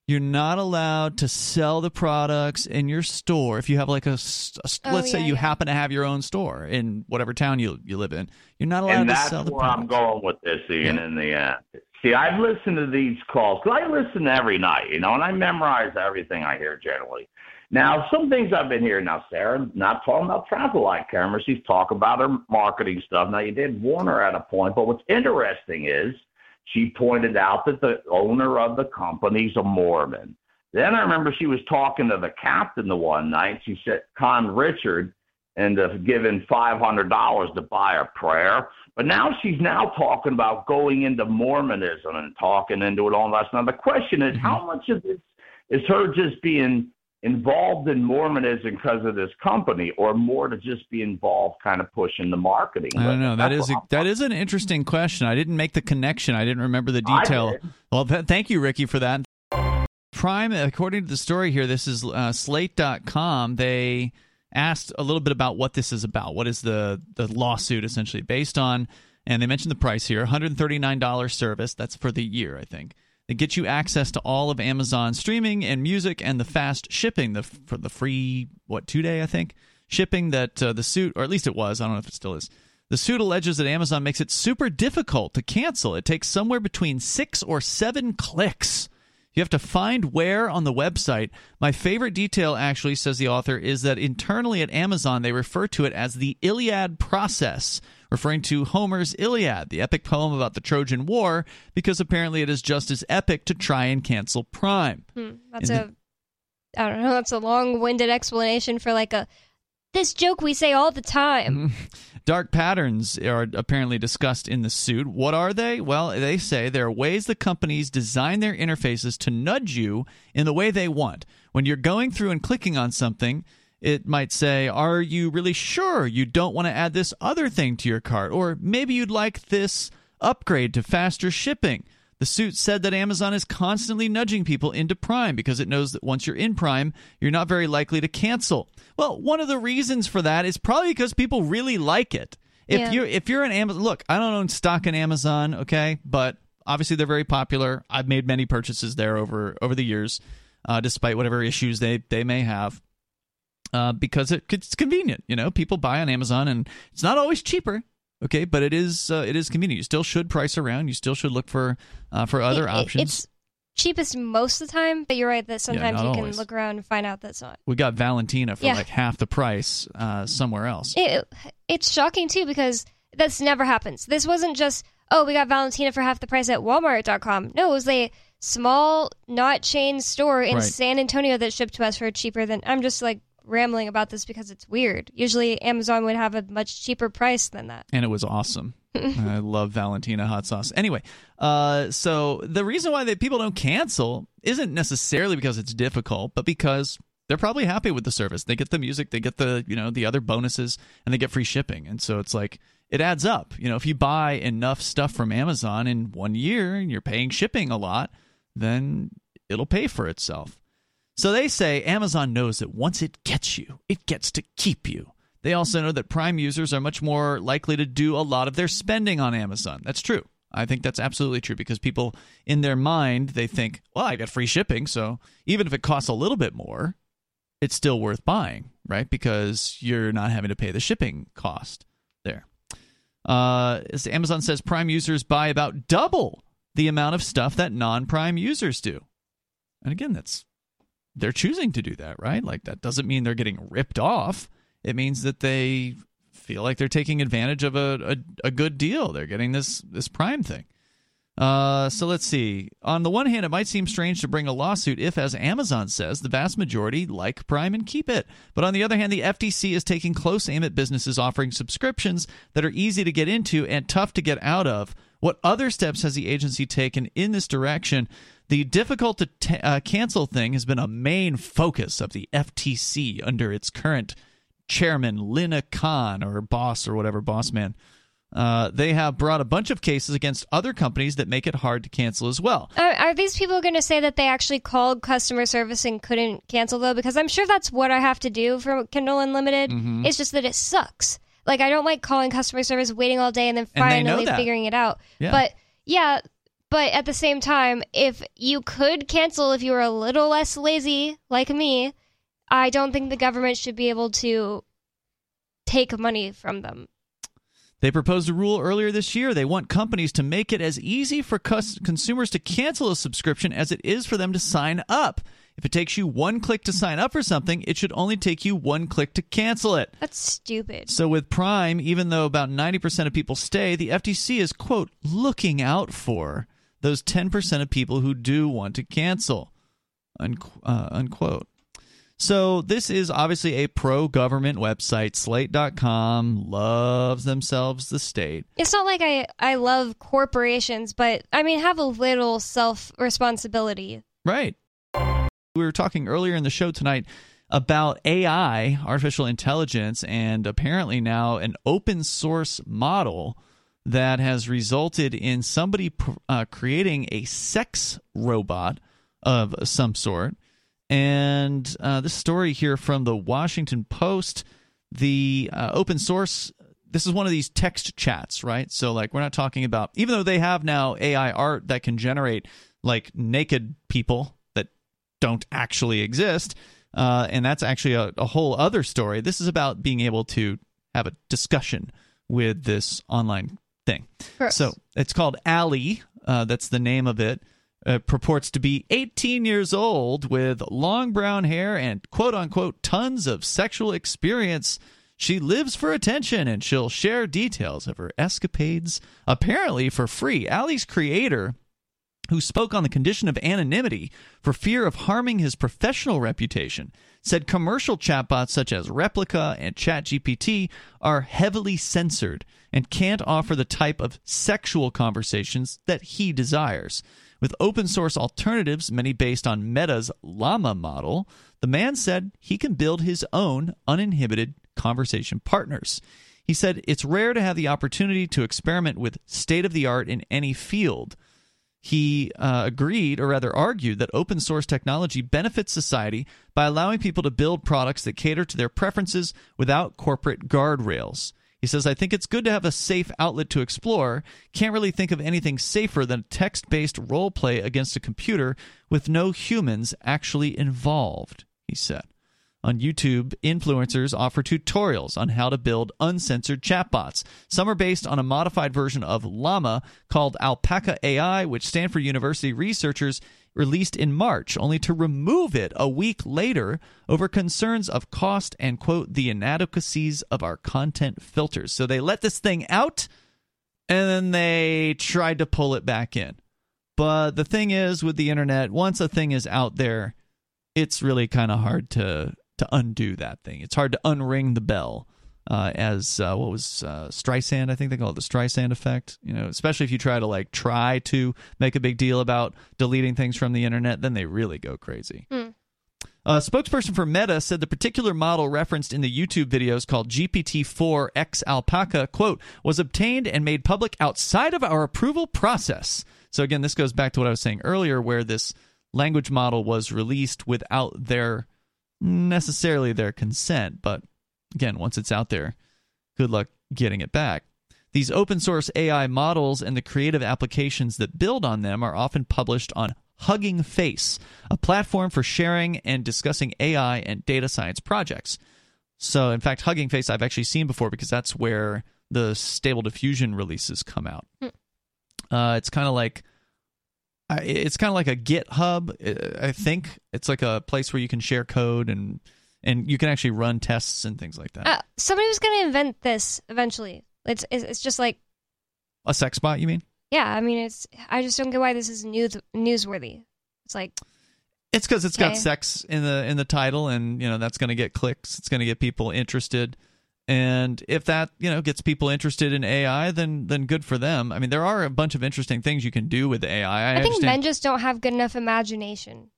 You're not allowed to sell the products in your store if you have like a Oh, let's say you yeah. happen to have your own store in whatever town you you live in. You're not allowed and to that's sell the where I'm products. going with this, Ian. Yeah. In the end, see, I've listened to these calls 'cause I listen every night, you know, and I memorize everything I hear generally. Now, some things I've been hearing now, Sarah, not talking about travel light cameras. She's talking about her marketing stuff. Now, you did warn her at a point, but what's interesting is she pointed out that the owner of the company's a Mormon. Then I remember she was talking to the captain the one night. She said, Con Richard, and uh, given five hundred dollars to buy a prayer. But now she's now talking about going into Mormonism and talking into it all that. Now the question is, how much of this is her just being involved in Mormonism because of this company, or more to just be involved, kind of pushing the marketing? I don't know. That is a, that is an interesting question. I didn't make the connection. I didn't remember the detail. Well, th- thank you, Ricky, for that. Prime, according to the story here, this is uh, Slate.com. They asked a little bit about what this is about. What is the the lawsuit essentially based on? And they mentioned the price here: $139 service. That's for the year, I think. They gets you access to all of Amazon streaming and music and the fast shipping. The for the free what two day I think shipping that uh, the suit, or at least it was. I don't know if it still is. The suit alleges that Amazon makes it super difficult to cancel. It takes somewhere between six or seven clicks. You have to find where on the website. My favorite detail, actually, says the author, is that internally at Amazon they refer to it as the Iliad process, referring to Homer's Iliad, the epic poem about the Trojan War, because apparently it is just as epic to try and cancel Prime. Hmm, that's In a, I don't know. That's a long-winded explanation for like a this joke we say all the time. Dark patterns are apparently discussed in the suit. What are they? Well, they say there are ways the companies design their interfaces to nudge you in the way they want. When you're going through and clicking on something, it might say, Are you really sure you don't want to add this other thing to your cart? Or maybe you'd like this upgrade to faster shipping. The suit said that Amazon is constantly nudging people into Prime because it knows that once you're in Prime, you're not very likely to cancel. Well, one of the reasons for that is probably because people really like it. If Yeah. you're if you're an Amazon, look, I don't own stock in Amazon, okay, but obviously they're very popular. I've made many purchases there over over the years, uh, despite whatever issues they they may have. Uh, because it, it's convenient, you know. People buy on Amazon, and it's not always cheaper, okay, but it is uh, it is convenient. You still should price around. You still should look for uh, for other It- options. It's cheapest most of the time, but you're right that sometimes not you can always. look around and find out that's not. we got Valentina for Yeah. like half the price uh, somewhere else. It, it's shocking too because that's never happens. This wasn't just oh we got Valentina for half the price at Walmart.com. No, it was a small, not chain store in Right. San Antonio that shipped to us for cheaper than. I'm just like rambling about this because it's weird. Usually Amazon would have a much cheaper price than that. and it was awesome. I love Valentina hot sauce. Anyway, uh, so the reason why that people don't cancel isn't necessarily because it's difficult, but because they're probably happy with the service. They get the music, they get the you know the other bonuses, and they get free shipping. And so it's like it adds up. You know, if you buy enough stuff from Amazon in one year and you're paying shipping a lot, then it'll pay for itself. So they say Amazon knows that once it gets you, it gets to keep you. They also know that Prime users are much more likely to do a lot of their spending on Amazon. That's true. I think that's absolutely true because people, in their mind, they think, well, I got free shipping, so even if it costs a little bit more, it's still worth buying, right? Because you're not having to pay the shipping cost there. Uh, Amazon says Prime users buy about double the amount of stuff that non Prime users do. And again, that's they're choosing to do that, right? Like that doesn't mean they're getting ripped off. It means that they feel like they're taking advantage of a, a, a good deal. They're getting this this Prime thing. Uh, so let's see. On the one hand, it might seem strange to bring a lawsuit if, as Amazon says, the vast majority like Prime and keep it. But on the other hand, the FTC is taking close aim at businesses offering subscriptions that are easy to get into and tough to get out of. What other steps has the agency taken in this direction? The difficult to t- uh, cancel thing has been a main focus of the FTC under its current chairman, Lina Khan, or boss, or whatever, boss man. Uh, they have brought a bunch of cases against other companies that make it hard to cancel as well. Are, are these people going to say that they actually called customer service and couldn't cancel though? Because I'm sure that's what I have to do for Kindle Unlimited. Mhm. It's just that it sucks. Like I don't like calling customer service, waiting all day, and then And finally that. figuring it out. Yeah. But yeah, but at the same time, if you could cancel if you were a little less lazy, like me, I don't think the government should be able to take money from them. They proposed a rule earlier this year. They want companies to make it as easy for cus- consumers to cancel a subscription as it is for them to sign up. If it takes you one click to sign up for something, it should only take you one click to cancel it. That's stupid. So with Prime, even though about 90% of people stay, the FTC is, quote, looking out for those 10% of people who do want to cancel, unqu- uh, unquote. So this is obviously a pro-government website. Slate.com loves themselves the state. It's not like I I love corporations, but I mean have a little self responsibility. Right. We were talking earlier in the show tonight about AI, artificial intelligence, and apparently now an open source model that has resulted in somebody uh, creating a sex robot of some sort. And uh, this story here from the Washington Post, the uh, open source. This is one of these text chats, right? So, like, we're not talking about, even though they have now AI art that can generate like naked people that don't actually exist. Uh, and that's actually a, a whole other story. This is about being able to have a discussion with this online thing. Gross. So it's called Allie. Uh, that's the name of it. Uh, purports to be 18 years old with long brown hair and quote unquote tons of sexual experience. She lives for attention and she'll share details of her escapades, apparently for free. Allie's creator who spoke on the condition of anonymity for fear of harming his professional reputation, said commercial chatbots such as Replika and ChatGPT are heavily censored and can't offer the type of sexual conversations that he desires. With open source alternatives, many based on Meta's Llama model, the man said he can build his own uninhibited conversation partners. He said it's rare to have the opportunity to experiment with state of the art in any field he uh, agreed, or rather argued, that open source technology benefits society by allowing people to build products that cater to their preferences without corporate guardrails. He says, I think it's good to have a safe outlet to explore. Can't really think of anything safer than text based role play against a computer with no humans actually involved, he said. On YouTube, influencers offer tutorials on how to build uncensored chatbots. Some are based on a modified version of Llama called Alpaca AI, which Stanford University researchers released in March, only to remove it a week later over concerns of cost and, quote, the inadequacies of our content filters. So they let this thing out and then they tried to pull it back in. But the thing is with the internet, once a thing is out there, it's really kind of hard to to undo that thing. It's hard to unring the bell. Uh, as uh, what was uh, Streisand? I think they call it the Streisand effect. You know, especially if you try to like try to make a big deal about deleting things from the internet, then they really go crazy. Hmm. A spokesperson for Meta said the particular model referenced in the YouTube videos called GPT-4 X Alpaca, quote, was obtained and made public outside of our approval process. So again, this goes back to what I was saying earlier, where this language model was released without their necessarily their consent, but again, once it's out there, good luck getting it back. These open source AI models and the creative applications that build on them are often published on Hugging Face, a platform for sharing and discussing AI and data science projects. So, in fact, Hugging Face I've actually seen before because that's where the Stable Diffusion releases come out. Hmm. Uh, it's kind of like it's kind of like a GitHub. uh, I think it's like a place where you can share code and and you can actually run tests and things like that. Uh, somebody was going to invent this eventually. It's, it's it's just like a sex bot, you mean? yeah. I mean, it's I just don't get why this is news newsworthy. It's like It's because it's got sex in the in the title, and you know that's going to get clicks. It's going to get people interested, and if that you know gets people interested in AI, then then good for them. I mean, there are a bunch of interesting things you can do with AI. I, I, think understand men just don't have good enough imagination.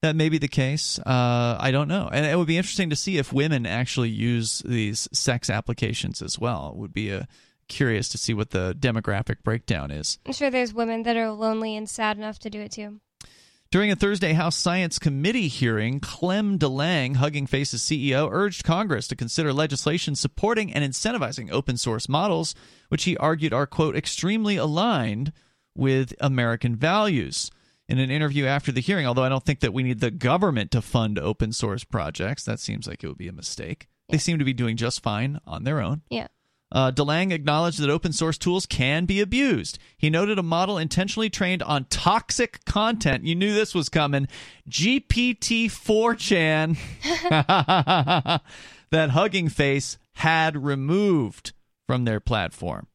that may be the case. Uh, I don't know, and it would be interesting to see if women actually use these sex applications as well. It would be a curious to see what the demographic breakdown is. I'm sure there's women that are lonely and sad enough to do it too. During a Thursday House Science Committee hearing, Clem Delangue, Hugging Face's CEO, urged Congress to consider legislation supporting and incentivizing open source models, which he argued are, quote, extremely aligned with American values. In an interview after the hearing, although I don't think that we need the government to fund open source projects, that seems like it would be a mistake. They seem to be doing just fine on their own. Yeah. Uh, Delangue acknowledged that open source tools can be abused. He noted a model intentionally trained on toxic content. You knew this was coming. GPT 4chan that Hugging Face had removed from their platform.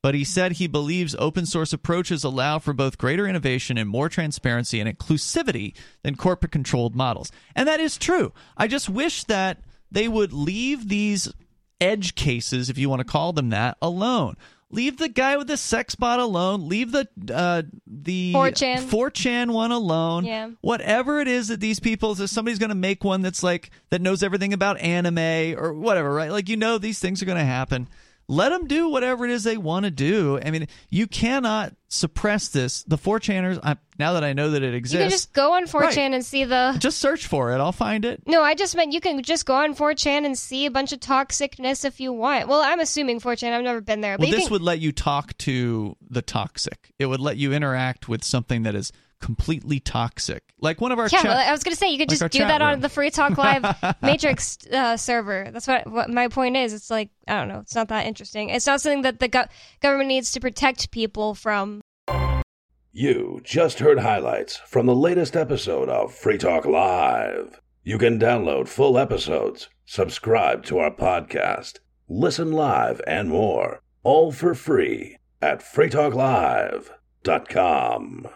But he said he believes open source approaches allow for both greater innovation and more transparency and inclusivity than corporate controlled models. And that is true. I just wish that they would leave these edge cases, if you want to call them that, alone. Leave the guy with the sex bot alone. Leave the uh, the 4chan. 4chan one alone. Yeah. Whatever it is that these people, if somebody's going to make one that's like that knows everything about anime or whatever, right? Like you know these things are going to happen. Let them do whatever it is they want to do. I mean, you cannot suppress this. The 4chaners, I, now that I know that it You exists, can just go on 4chan Right. and see the. just search for it. I'll find it. No, I just meant you can just go on 4chan and see a bunch of toxicness if you want. Well, I'm assuming 4chan. I've never been there, but Well, this can. would let you talk to the toxic. It would let you interact with something that is completely toxic, like one of our yeah, chat. well, I was gonna say you could like just do chat that on the Free Talk Live Matrix uh, server. That's what what my point is. It's like I don't know. It's not that interesting. It's not something that the go- government needs to protect people from. You just heard highlights from the latest episode of Free Talk Live. You can download full episodes, subscribe to our podcast, listen live, and more, all for free at freetalklive.com.